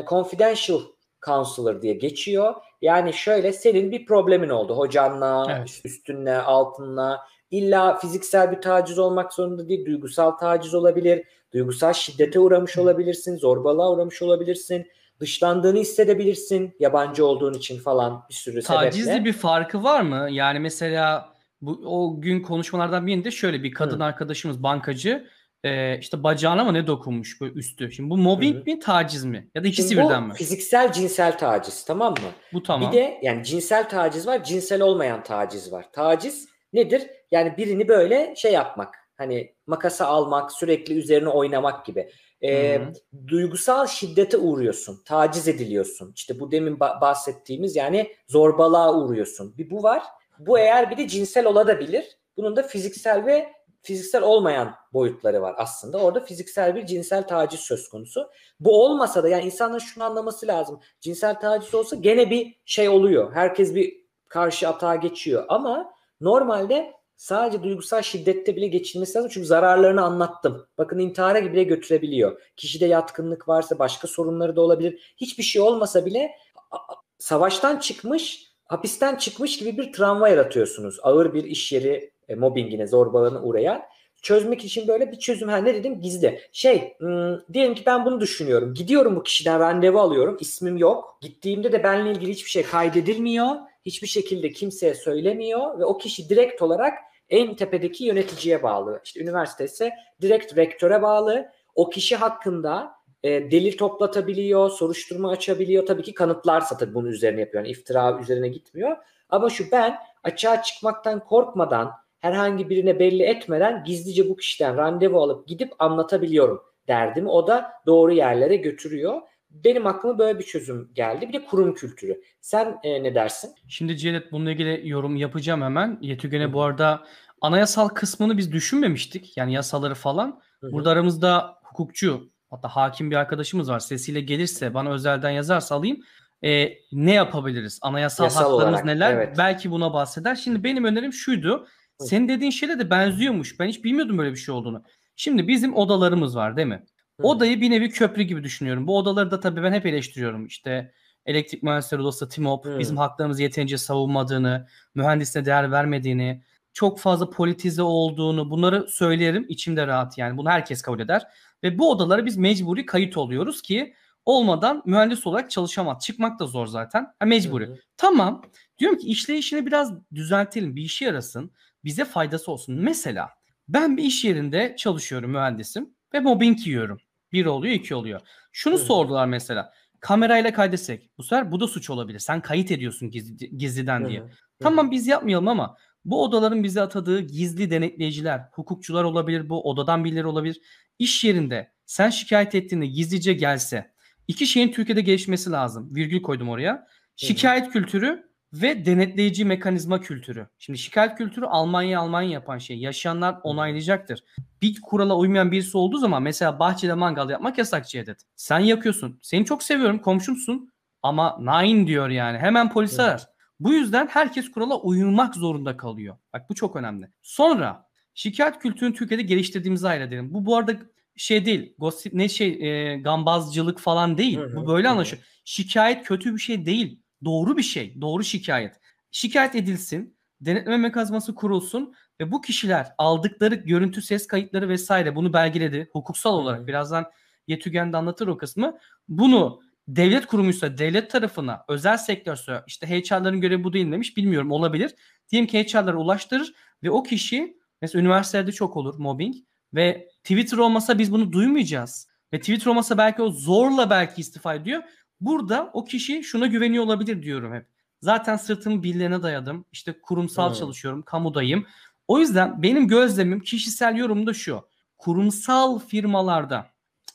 confidential counselor diye geçiyor. Yani şöyle senin bir problemin oldu hocanla, evet. üstünle, altınla. İlla fiziksel bir taciz olmak zorunda değil. Duygusal taciz olabilir. Duygusal şiddete uğramış olabilirsin. Zorbalığa uğramış olabilirsin. Dışlandığını hissedebilirsin. Yabancı olduğun için falan bir sürü sebeple. Tacizli bir farkı var mı? Yani mesela bu o gün konuşmalardan birinde şöyle bir kadın Hı. arkadaşımız bankacı e, işte bacağına mı ne dokunmuş böyle üstü. Şimdi bu mobbing Hı-hı. mi taciz mi? Ya da ikisi Şimdi birden mi? fiziksel cinsel taciz tamam mı? Bu tamam. Bir de yani cinsel taciz var cinsel olmayan taciz var. Taciz nedir? Yani birini böyle şey yapmak hani makasa almak sürekli üzerine oynamak gibi. E, duygusal şiddete uğruyorsun. Taciz ediliyorsun. İşte bu demin bahsettiğimiz yani zorbalığa uğruyorsun. Bir bu var. Bu eğer bir de cinsel olabilir. Bunun da fiziksel ve fiziksel olmayan boyutları var aslında. Orada fiziksel bir cinsel taciz söz konusu. Bu olmasa da yani insanların şunu anlaması lazım. Cinsel taciz olsa gene bir şey oluyor. Herkes bir karşı atağa geçiyor ama normalde sadece duygusal şiddette bile geçilmesi lazım. Çünkü zararlarını anlattım. Bakın intihara bile götürebiliyor. Kişide yatkınlık varsa başka sorunları da olabilir. Hiçbir şey olmasa bile savaştan çıkmış, hapisten çıkmış gibi bir travma yaratıyorsunuz. Ağır bir iş yeri e, mobbingine, zorbalığına uğrayan çözmek için böyle bir çözüm. Ha ne dedim? Gizli. Şey, ım, diyelim ki ben bunu düşünüyorum. Gidiyorum bu kişiden randevu alıyorum. ismim yok. Gittiğimde de benimle ilgili hiçbir şey kaydedilmiyor. Hiçbir şekilde kimseye söylemiyor ve o kişi direkt olarak en tepedeki yöneticiye bağlı. İşte üniversite ise direkt rektöre bağlı. O kişi hakkında e, delil toplatabiliyor, soruşturma açabiliyor. Tabii ki kanıtlarsa tabii bunun üzerine yapıyor. Yani iftira üzerine gitmiyor. Ama şu ben açığa çıkmaktan korkmadan herhangi birine belli etmeden gizlice bu kişiden randevu alıp gidip anlatabiliyorum derdim. O da doğru yerlere götürüyor. Benim aklıma böyle bir çözüm geldi. Bir de kurum kültürü. Sen e, ne dersin? Şimdi Cevdet bununla ilgili yorum yapacağım hemen. Yetügen'e bu arada anayasal kısmını biz düşünmemiştik. Yani yasaları falan. Hı hı. Burada aramızda hukukçu hatta hakim bir arkadaşımız var. Sesiyle gelirse bana özelden yazarsa alayım. Ee, ne yapabiliriz? Anayasal Yasal haklarımız olarak, neler? evet. Belki buna bahseder. Şimdi benim önerim şuydu. Senin dediğin şeyle de benziyormuş. Ben hiç bilmiyordum böyle bir şey olduğunu. Şimdi bizim odalarımız var değil mi? Odayı bir nevi köprü gibi düşünüyorum. Bu odaları da tabii ben hep eleştiriyorum. İşte elektrik mühendisleri odası TİMOP Hı. bizim haklarımızı yeterince savunmadığını, mühendisine değer vermediğini, çok fazla politize olduğunu bunları söylerim. içimde rahat yani. Bunu herkes kabul eder. Ve bu odalara biz mecburi kayıt oluyoruz ki olmadan mühendis olarak çalışamaz. Çıkmak da zor zaten. Ha, mecburi. Hı. Tamam. Diyorum ki işleyişini biraz düzeltelim. Bir işe yarasın. Bize faydası olsun. Mesela ben bir iş yerinde çalışıyorum mühendisim ve mobbing yiyorum. Bir oluyor iki oluyor. Şunu hı. sordular mesela. Kamerayla kaydetsek. Bu sefer bu da suç olabilir. Sen kayıt ediyorsun gizli, gizliden Hı diye. hı. Tamam biz yapmayalım ama bu odaların bize atadığı gizli denetleyiciler, hukukçular olabilir, bu odadan birileri olabilir. İş yerinde sen şikayet ettiğinde gizlice gelse iki şeyin Türkiye'de gelişmesi lazım. Virgül koydum oraya. Şikayet kültürü ve denetleyici mekanizma kültürü. Şimdi şikayet kültürü Almanya Almanya yapan şey. Yaşayanlar onaylayacaktır. Bir kurala uymayan birisi olduğu zaman mesela bahçede mangal yapmak yasak Cevdet. Sen yakıyorsun. Seni çok seviyorum komşumsun ama nine diyor yani. Hemen polise Evet. arar. Bu yüzden herkes kurala uymak zorunda kalıyor. Bak bu çok önemli. Sonra şikayet kültürünü Türkiye'de geliştirdiğimizi hayal edelim. Bu bu arada şey değil. Gossip ne şey e, gambazcılık falan değil. Hı hı, Bu böyle anlaşılıyor. Şikayet kötü bir şey değil. Doğru bir şey. Doğru şikayet. Şikayet edilsin. Denetleme mekanizması kurulsun ve bu kişiler aldıkları görüntü ses kayıtları vesaire bunu belgeledi. Hukuksal olarak birazdan Yetügen de anlatır o kısmı. Bunu devlet kurumuysa devlet tarafına, özel sektörse işte HR'ların görevi bu değil demiş. Bilmiyorum olabilir. Diyelim ki HR'lara ulaştırır ve o kişi mesela üniversitelerde çok olur mobbing ve Twitter olmasa biz bunu duymayacağız. Ve Twitter olmasa belki o zorla belki istifa ediyor. Burada o kişi şuna güveniyor olabilir diyorum hep. Zaten sırtımı birilerine dayadım. İşte kurumsal Hmm. çalışıyorum, kamudayım. O yüzden benim gözlemim, kişisel yorumum da şu. Kurumsal firmalarda,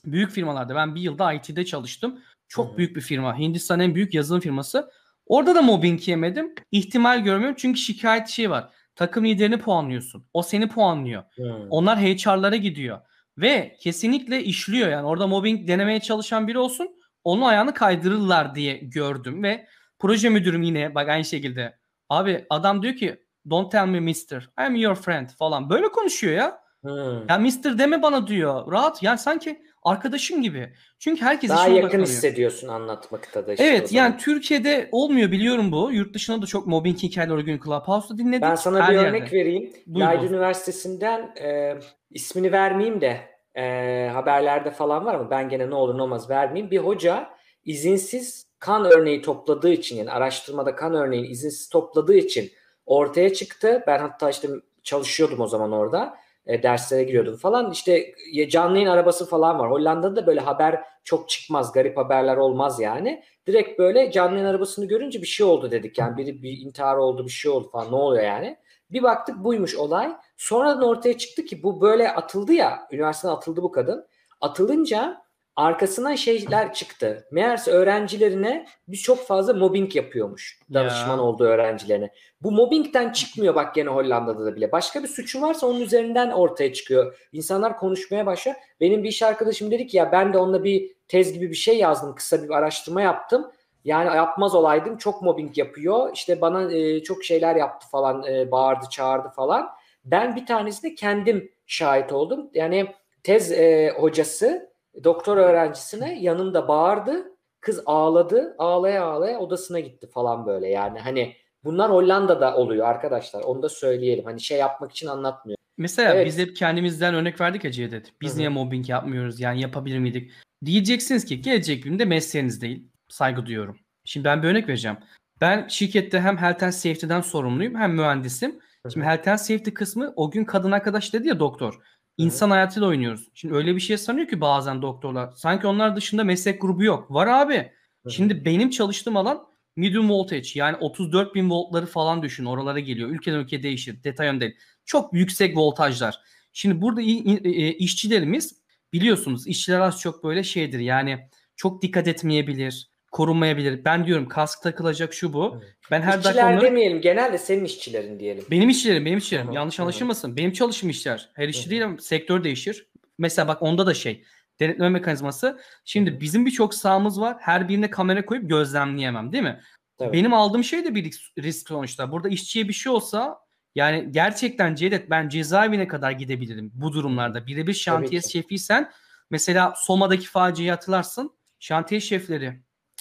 büyük firmalarda ben bir yılda IT'de çalıştım. Çok Hı. büyük bir firma. Hindistan en büyük yazılım firması. Orada da mobbing yemedim. İhtimal görmüyorum çünkü şikayet şey var. Takım liderini puanlıyorsun. O seni puanlıyor. Hı. Onlar HR'lara gidiyor. Ve kesinlikle işliyor yani. Orada mobbing denemeye çalışan biri olsun. Onun ayağını kaydırırlar diye gördüm ve proje müdürüm yine bak aynı şekilde. Abi adam diyor ki don't tell me mister. I'm your friend falan. Böyle konuşuyor ya. Hı. Ya mister deme bana diyor. Rahat yani sanki arkadaşım gibi. Çünkü herkes Daha yakın odaklanıyor. hissediyorsun anlatmakta da işte Evet yani Türkiye'de olmuyor biliyorum bu. Yurt dışında da çok mobbing hikayeleri gün Clubhouse'da dinledik. Ben sana Her bir yerde. örnek vereyim. Buyur. Üniversitesi'nden e, ismini vermeyeyim de e, haberlerde falan var ama ben gene ne olur ne olmaz vermeyeyim. Bir hoca izinsiz kan örneği topladığı için yani araştırmada kan örneğini izinsiz topladığı için ortaya çıktı. Ben hatta işte çalışıyordum o zaman orada. E, derslere giriyordum falan. İşte canlı arabası falan var. Hollanda'da da böyle haber çok çıkmaz. Garip haberler olmaz yani. Direkt böyle canlı arabasını görünce bir şey oldu dedik. Yani biri bir intihar oldu bir şey oldu falan. Ne oluyor yani? Bir baktık buymuş olay. Sonradan ortaya çıktı ki bu böyle atıldı ya. Üniversiteden atıldı bu kadın. Atılınca arkasından şeyler çıktı. Meğerse öğrencilerine bir çok fazla mobbing yapıyormuş. Danışman Ya. olduğu öğrencilerine. Bu mobbingden çıkmıyor bak gene Hollanda'da da bile. Başka bir suçu varsa onun üzerinden ortaya çıkıyor. İnsanlar konuşmaya başlıyor. Benim bir iş arkadaşım dedi ki ya ben de onunla bir tez gibi bir şey yazdım. Kısa bir araştırma yaptım. Yani yapmaz olaydım. Çok mobbing yapıyor. İşte bana e, çok şeyler yaptı falan. e, bağırdı, çağırdı falan. Ben bir tanesine kendim şahit oldum. Yani tez e, hocası doktor öğrencisine yanında bağırdı. Kız ağladı. Ağlaya ağlaya odasına gitti falan böyle. Yani hani bunlar Hollanda'da oluyor arkadaşlar. Onu da söyleyelim. Hani şey yapmak için anlatmıyor. Mesela Evet. biz hep kendimizden örnek verdik ya Cevdet. Biz Hı hı. niye mobbing yapmıyoruz yani yapabilir miydik? Diyeceksiniz ki gelecek günde mesleğiniz değil. Saygı duyuyorum. Şimdi ben bir örnek vereceğim. Ben şirkette hem health and safety'den sorumluyum hem mühendisim. Şimdi health and safety kısmı o gün kadın arkadaş dedi ya doktor. İnsan hayatıyla oynuyoruz. Şimdi öyle bir şey sanıyor ki bazen doktorlar. Sanki onlar dışında meslek grubu yok. Var abi. hı. Şimdi benim çalıştığım alan medium voltage yani 34 bin voltları falan düşün oralara geliyor. Ülkeden ülke değişir. Detay önemli Çok yüksek voltajlar. Şimdi burada e, işçilerimiz biliyorsunuz işçiler az çok böyle şeydir yani çok dikkat etmeyebilir korunmayabilir. Ben diyorum kask takılacak şu bu. Ben her İşçiler dakika onları... demeyelim genelde senin işçilerin diyelim. Benim işçilerim benim işçilerim Hı-hı. yanlış anlaşılmasın. Benim çalışım işçiler. Her işçi değil ama sektör değişir. Mesela bak onda da şey denetleme mekanizması. Şimdi bizim birçok sahamız var. Her birine kamera koyup gözlemleyemem değil mi? Tabii. Benim aldığım şey de bir risk sonuçta. Burada işçiye bir şey olsa yani gerçekten Cevdet ben cezaevine kadar gidebilirim bu durumlarda. Birebir şantiye şefiysen mesela Soma'daki faciayı hatırlarsın. Şantiye şefleri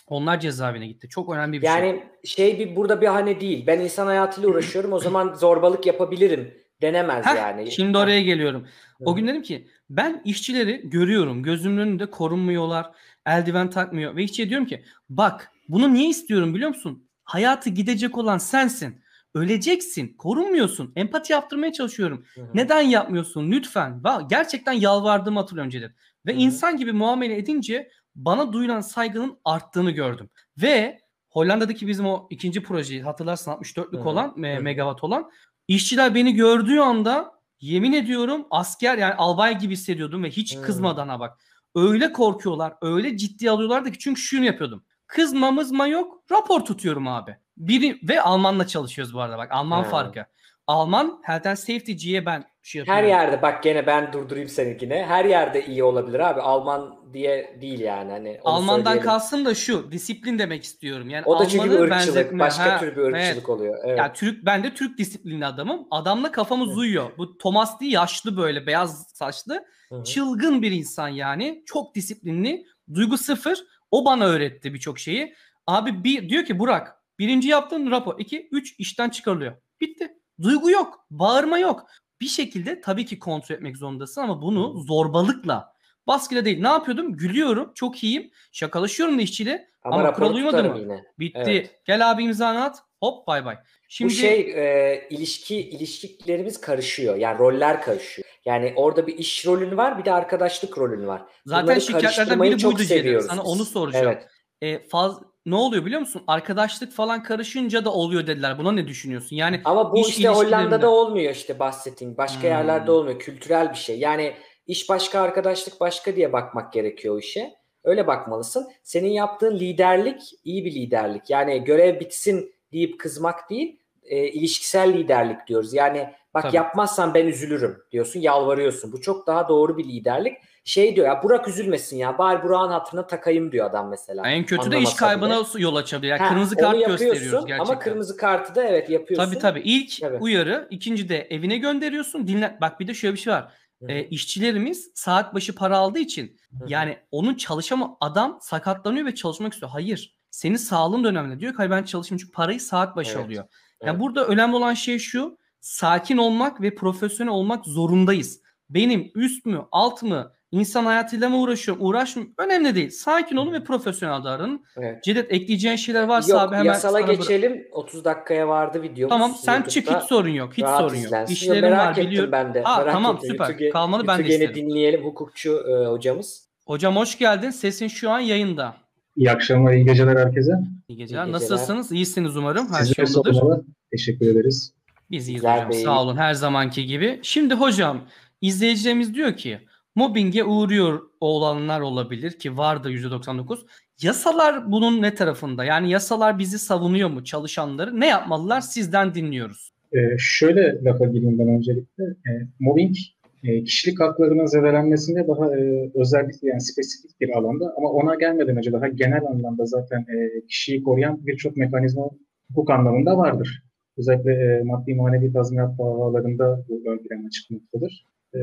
onlar cezaevine gitti. Çok önemli bir yani şey. Yani şey bir burada bir hane değil. Ben insan hayatıyla uğraşıyorum. o zaman zorbalık yapabilirim denemez Heh, yani. Şimdi oraya geliyorum. O gün dedim ki ben işçileri görüyorum. Gözümün önünde korunmuyorlar. Eldiven takmıyor. Ve işçiye diyorum ki bak bunu niye istiyorum biliyor musun? Hayatı gidecek olan sensin. Öleceksin. Korunmuyorsun. Empati yaptırmaya çalışıyorum. Hı-hı. Neden yapmıyorsun? Lütfen. Gerçekten yalvardığımı hatırlıyorum Cedid. Ve Hı-hı. insan gibi muamele edince bana duyulan saygının arttığını gördüm. Ve Hollanda'daki bizim o ikinci projeyi hatırlarsın 64'lük olan me- megawatt olan işçiler beni gördüğü anda yemin ediyorum asker yani albay gibi hissediyordum ve hiç kızmadan ha bak. Öyle korkuyorlar, öyle ciddi alıyorlardı ki çünkü şunu yapıyordum. Kızma mızma yok, rapor tutuyorum abi. Biri ve Almanla çalışıyoruz bu arada bak Alman hmm. farkı. Alman Health and Safety'ciye ben şey yapıyorum. Her yerde bak gene ben durdurayım seninkine. Her yerde iyi olabilir abi. Alman diye değil yani. Hani Almandan söyleyelim. kalsın da şu disiplin demek istiyorum. Yani o da Almanı çünkü ırkçılık. Benzetme. Başka ha, tür bir ırkçılık evet. oluyor. Evet. Ya Türk ben de Türk disiplinli adamım. Adamla kafamız uyuyor. Bu Thomas değil yaşlı böyle beyaz saçlı. Hı-hı. Çılgın bir insan yani. Çok disiplinli. Duygu sıfır. O bana öğretti birçok şeyi. Abi bir diyor ki Burak birinci yaptığın rapor. iki üç işten çıkarılıyor. Bitti. Duygu yok. Bağırma yok. Bir şekilde tabii ki kontrol etmek zorundasın ama bunu zorbalıkla baskıyla değil. Ne yapıyordum? Gülüyorum. Çok iyiyim. Şakalaşıyorum da işçiyle. Ama, ama kural uymadı mı? Yine. Bitti. Evet. Gel abi imzanı at. Hop bay bay. Şimdi... Bu şey e, ilişki ilişkilerimiz karışıyor. Yani roller karışıyor. Yani orada bir iş rolün var bir de arkadaşlık rolün var. Zaten Bunları şirketlerden biri buydu Ceyda. Sana onu soracağım. Evet. E, faz, ne oluyor biliyor musun? Arkadaşlık falan karışınca da oluyor dediler. Buna ne düşünüyorsun? Yani Ama bu işte Hollanda'da olmuyor işte bahsettiğin. Başka hmm. yerlerde olmuyor. Kültürel bir şey. Yani iş başka, arkadaşlık başka diye bakmak gerekiyor o işe. Öyle bakmalısın. Senin yaptığın liderlik iyi bir liderlik. Yani görev bitsin deyip kızmak değil, e, ilişkisel liderlik diyoruz. Yani bak Tabii. yapmazsan ben üzülürüm diyorsun, yalvarıyorsun. Bu çok daha doğru bir liderlik şey diyor ya Burak üzülmesin ya bari Burak'ın hatırına takayım diyor adam mesela. En kötü de iş kaybına bile. yol açabilir. Yani ha, kırmızı kart gösteriyoruz gerçekten. Ama kırmızı kartı da evet yapıyorsun. Tabii tabii. İlk tabii. uyarı, ikinci de evine gönderiyorsun. Dinle bak bir de şöyle bir şey var. E, işçilerimiz saat başı para aldığı için Hı. yani onun çalışama adam sakatlanıyor ve çalışmak istiyor. Hayır. Senin sağlığın önemli. Diyor ki hayır ben çalışayım çünkü parayı saat başı evet. alıyor. Yani evet. burada önemli olan şey şu. Sakin olmak ve profesyonel olmak zorundayız. Benim üst mü alt mı İnsan hayatıyla mı uğraşıyorum? Uğraşmıyorum. Önemli değil. Sakin olun ve profesyonel davranın. Evet. Cedet ekleyeceğin şeyler varsa yok, abi hemen yasala geçelim. Bırak. 30 dakikaya vardı video. Tamam sen YouTube'da çık hiç sorun yok. Hiç sorun yok. Izlensin. İşlerim merak var ettim biliyorum. ben de. Aa, merak tamam ettim. süper. Ütüge, Kalmadı ben de isterim. dinleyelim hukukçu e, hocamız. Hocam hoş geldin. Sesin şu an yayında. İyi akşamlar, iyi geceler herkese. İyi geceler. İyi Nasılsınız? İyisiniz umarım. Her Sizlere şey yolundadır. Teşekkür ederiz. Biz iyiyiz hocam. Bey. Sağ olun her zamanki gibi. Şimdi hocam izleyicilerimiz diyor ki mobbinge uğruyor olanlar olabilir ki var da %99. Yasalar bunun ne tarafında? Yani yasalar bizi savunuyor mu çalışanları? Ne yapmalılar? Sizden dinliyoruz. Ee, şöyle lafa gireyim ben öncelikle. E, mobbing e, kişilik haklarının zedelenmesinde daha e, özellikle yani spesifik bir alanda ama ona gelmeden önce daha genel anlamda zaten e, kişiyi koruyan birçok mekanizma hukuk anlamında vardır. Özellikle e, maddi manevi tazminat davalarında bu ön plana çıkmaktadır. E,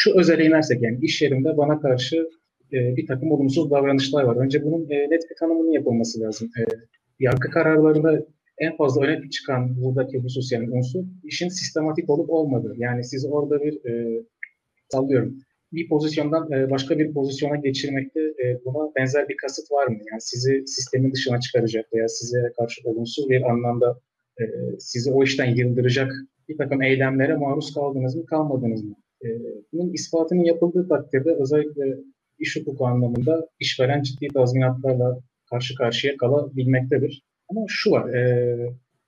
şu özele inersek yani iş yerinde bana karşı e, bir takım olumsuz davranışlar var. Önce bunun e, net bir tanımının yapılması lazım. E, yargı kararlarında en fazla öne çıkan buradaki husus yani unsur işin sistematik olup olmadığı. Yani siz orada bir e, sallıyorum bir pozisyondan e, başka bir pozisyona geçirmekte e, buna benzer bir kasıt var mı? Yani sizi sistemin dışına çıkaracak veya size karşı olumsuz bir anlamda e, sizi o işten yıldıracak bir takım eylemlere maruz kaldınız mı, kalmadınız mı? E, bunun ispatının yapıldığı takdirde özellikle iş hukuku anlamında işveren ciddi tazminatlarla karşı karşıya kalabilmektedir. Ama şu var, e,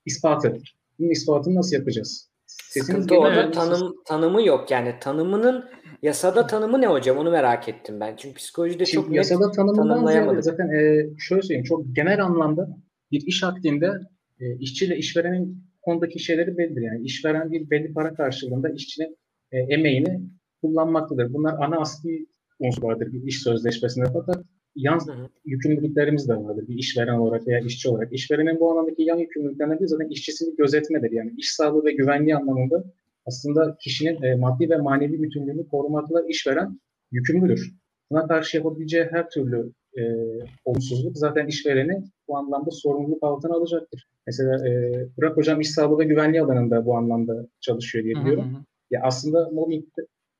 ispatı. Bunun ispatını nasıl yapacağız? Sesiniz Sıkıntı orada tanım, tanımı yok yani tanımının yasada tanımı ne hocam onu merak ettim ben. Çünkü psikolojide Şimdi çok yasada net tanımlanmayamadı. Zaten e, şöyle söyleyeyim çok genel anlamda bir iş akdinde e, işçiyle işverenin konudaki şeyleri bellidir. Yani işveren bir belli para karşılığında işçinin e, emeğini kullanmaktadır. Bunlar ana asli unsurlardır bir iş sözleşmesinde fakat yan yükümlülüklerimiz de vardır bir işveren olarak veya işçi olarak. İşverenin bu anlamdaki yan yükümlülüklerinden biri zaten işçisini gözetmedir. Yani iş sağlığı ve güvenliği anlamında aslında kişinin e, maddi ve manevi bütünlüğünü korumakla işveren yükümlüdür. Buna karşı yapabileceği her türlü e, olumsuzluk zaten işvereni bu anlamda sorumluluk altına alacaktır. Mesela e, Burak Hocam iş sağlığı ve güvenliği alanında bu anlamda çalışıyor diye biliyorum. Hı hı. Ya aslında mobbing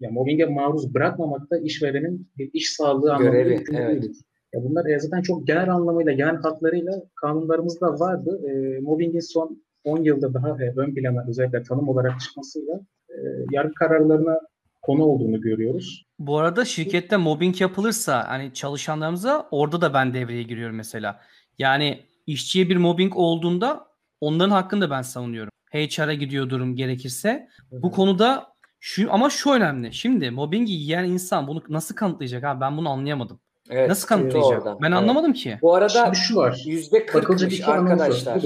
ya mobbinge maruz bırakmamak da işverenin bir iş sağlığı anlamında yükümlülüğüdür. Evet. Ya bunlar e, zaten çok genel anlamıyla, genel hatlarıyla kanunlarımızda vardı. E, mobbingin son 10 yılda daha e, ön plana özellikle tanım olarak çıkmasıyla e, yargı kararlarına konu olduğunu görüyoruz. Bu arada şirkette mobbing yapılırsa hani çalışanlarımıza orada da ben devreye giriyorum mesela. Yani işçiye bir mobbing olduğunda onların hakkını da ben savunuyorum. HR'a gidiyor durum gerekirse. Bu konuda şu ama şu önemli. Şimdi mobbingi yiyen insan bunu nasıl kanıtlayacak abi? Ben bunu anlayamadım. Evet, nasıl kanıtlayacak? Ben evet. anlamadım ki. Bu arada Şimdi şu var. Yüzde kırkmış arkadaşlar.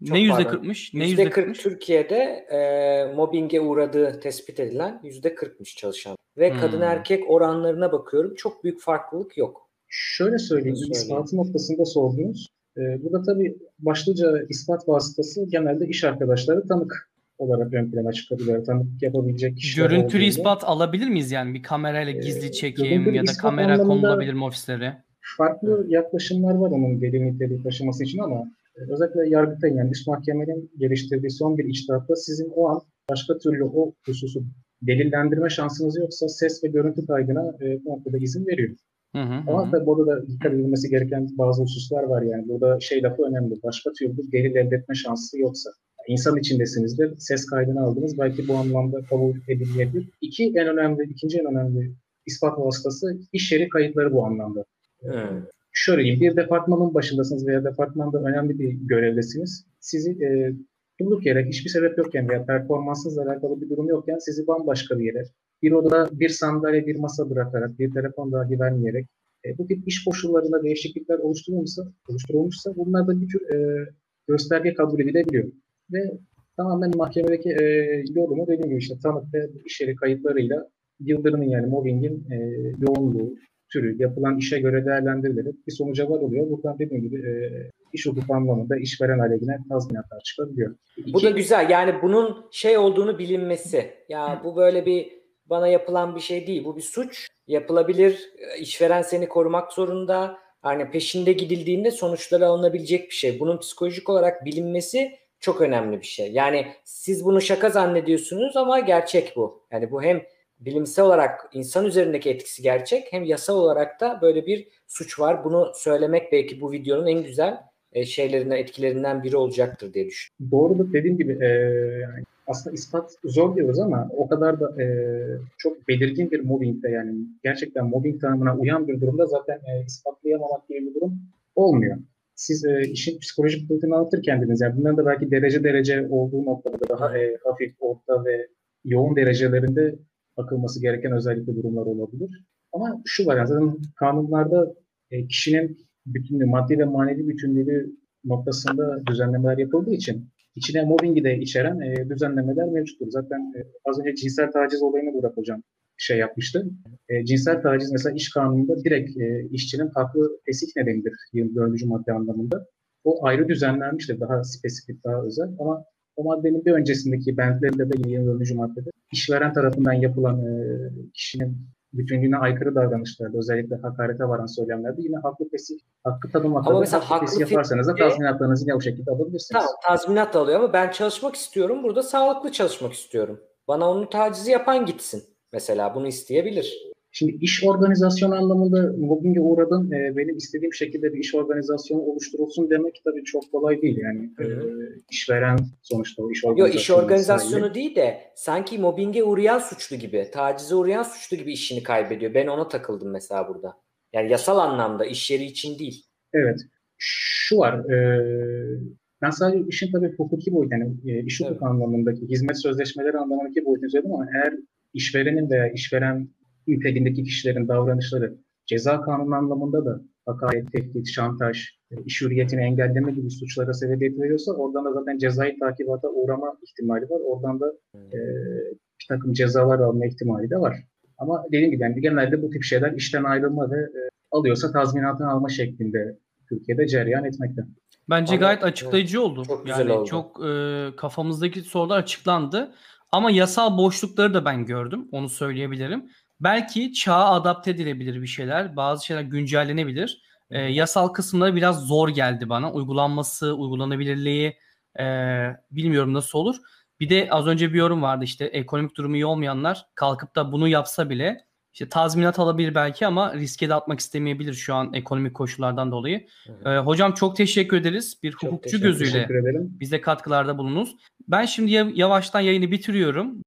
ne yüzde kırkmış? Ne yüzde kırk Türkiye'de e, mobbinge uğradığı tespit edilen yüzde kırkmış çalışan. Ve hmm. kadın erkek oranlarına bakıyorum. Çok büyük farklılık yok. Şöyle söyleyeyim. Söyleyeyim. İspatı noktasında sordunuz. E, burada tabii başlıca ispat vasıtası genelde iş arkadaşları tanık olarak ön plana çıkabilir. Tanıklık yapabilecek kişiler Görüntülü olduğunda. ispat alabilir miyiz yani bir kamerayla gizli ee, çekim ya da kamera konulabilir mi ofislere? Farklı yaklaşımlar var onun delil niteliği taşıması için ama e, özellikle yargıtayın yani üst mahkemenin geliştirdiği son bir içtihatta sizin o an başka türlü o hususu delillendirme şansınız yoksa ses ve görüntü kaydına e, bu noktada izin veriyor. Hı hı, Ama tabii burada da dikkat edilmesi gereken bazı hususlar var yani. Burada şey lafı önemli. Başka türlü delil elde etme şansı yoksa insan içindesinizdir. Ses kaydını aldınız. Belki bu anlamda kabul edilebilir. İki en önemli, ikinci en önemli ispat vasıtası iş yeri kayıtları bu anlamda. Hmm. Şöyle diyeyim, bir departmanın başındasınız veya departmanda önemli bir görevdesiniz. Sizi e, durduk yere hiçbir sebep yokken veya performansınızla alakalı bir durum yokken sizi bambaşka bir yere, bir odada bir sandalye, bir masa bırakarak, bir telefon dahi vermeyerek e, bu tip iş koşullarında değişiklikler oluşturulmuşsa, oluşturulmuşsa bunlar da bir tür e, gösterge kabul edilebiliyor ve tamamen mahkemedeki e, yorumu dediğim gibi işte tanık ve iş yeri kayıtlarıyla Yıldırım'ın yani mobbingin e, yoğunluğu, türü yapılan işe göre değerlendirilerek bir sonuca var oluyor. Buradan dediğim gibi e, iş hukuku anlamında işveren aleyhine tazminatlar çıkabiliyor. İki, bu da güzel. Yani bunun şey olduğunu bilinmesi. Ya bu böyle bir bana yapılan bir şey değil. Bu bir suç. Yapılabilir. İşveren seni korumak zorunda. Yani peşinde gidildiğinde sonuçları alınabilecek bir şey. Bunun psikolojik olarak bilinmesi çok önemli bir şey. Yani siz bunu şaka zannediyorsunuz ama gerçek bu. Yani bu hem bilimsel olarak insan üzerindeki etkisi gerçek hem yasal olarak da böyle bir suç var. Bunu söylemek belki bu videonun en güzel e, şeylerinden etkilerinden biri olacaktır diye düşünüyorum. Doğrudur dediğim gibi e, yani aslında ispat zor diyoruz ama o kadar da e, çok belirgin bir mobbingde yani gerçekten mobbing tanımına uyan bir durumda zaten e, ispatlayamamak gibi bir durum olmuyor siz e, işin psikolojik boyutunu anlatırken dediniz. Yani bunların da belki derece derece olduğu noktada daha e, hafif, orta ve yoğun derecelerinde bakılması gereken özellikle durumlar olabilir. Ama şu var yani zaten kanunlarda e, kişinin bütünlüğü, maddi ve manevi bütünlüğü noktasında düzenlemeler yapıldığı için içine mobbingi de içeren e, düzenlemeler mevcuttur. Zaten e, az önce cinsel taciz olayını Burak Hocam şey yapmıştı. E, cinsel taciz mesela iş kanununda direkt e, işçinin haklı fesih nedenidir 24. madde anlamında. O ayrı düzenlenmiştir daha spesifik, daha özel ama o maddenin bir öncesindeki bentlerinde de 24. maddede işveren tarafından yapılan e, kişinin bütünlüğüne aykırı davranışlarda özellikle hakarete varan söylemlerde yine haklı fesih, hakkı tanımakta ama mesela haklı fesih yaparsanız da tazminatlarınızı yine o şekilde alabilirsiniz. Tamam tazminat alıyor ama ben çalışmak istiyorum. Burada sağlıklı çalışmak istiyorum. Bana onu tacizi yapan gitsin. Mesela bunu isteyebilir. Şimdi iş organizasyonu anlamında mobbinge uğradım. E, benim istediğim şekilde bir iş organizasyonu oluşturulsun demek tabii çok kolay değil. Yani e, işveren sonuçta o iş organizasyonu. Yok iş organizasyonu sahibi. değil de sanki mobbinge uğrayan suçlu gibi, tacize uğrayan suçlu gibi işini kaybediyor. Ben ona takıldım mesela burada. Yani yasal anlamda iş yeri için değil. Evet. şu var. E, ben sadece işin tabii hukuki boyutu, yani e, iş hukuku Evet. anlamındaki, hizmet sözleşmeleri anlamındaki boyutunu söyledim ama eğer işverenin veya işveren niteliğindeki kişilerin davranışları ceza kanunu anlamında da hakaret, tehdit, şantaj, e, iş hürriyetini engelleme gibi suçlara sebebiyet veriyorsa oradan da zaten cezai takibata uğrama ihtimali var. Oradan da e, bir takım cezalar alma ihtimali de var. Ama dediğim gibi yani genelde bu tip şeyler işten ayrılma ve e, alıyorsa tazminatını alma şeklinde Türkiye'de cereyan etmekte. Bence Ama- gayet açıklayıcı oldu. Çok güzel yani oldu. çok e, kafamızdaki sorular açıklandı. Ama yasal boşlukları da ben gördüm. Onu söyleyebilirim. Belki çağa adapte edilebilir bir şeyler. Bazı şeyler güncellenebilir. E, yasal kısımları biraz zor geldi bana. Uygulanması, uygulanabilirliği e, bilmiyorum nasıl olur. Bir de az önce bir yorum vardı işte ekonomik durumu iyi olmayanlar kalkıp da bunu yapsa bile işte tazminat alabilir belki ama riske de atmak istemeyebilir şu an ekonomik koşullardan dolayı. Ee, hocam çok teşekkür ederiz. Bir hukukçu teşekkür- gözüyle Teşekkür bize katkılarda bulunuz. Ben şimdi ya- yavaştan yayını bitiriyorum.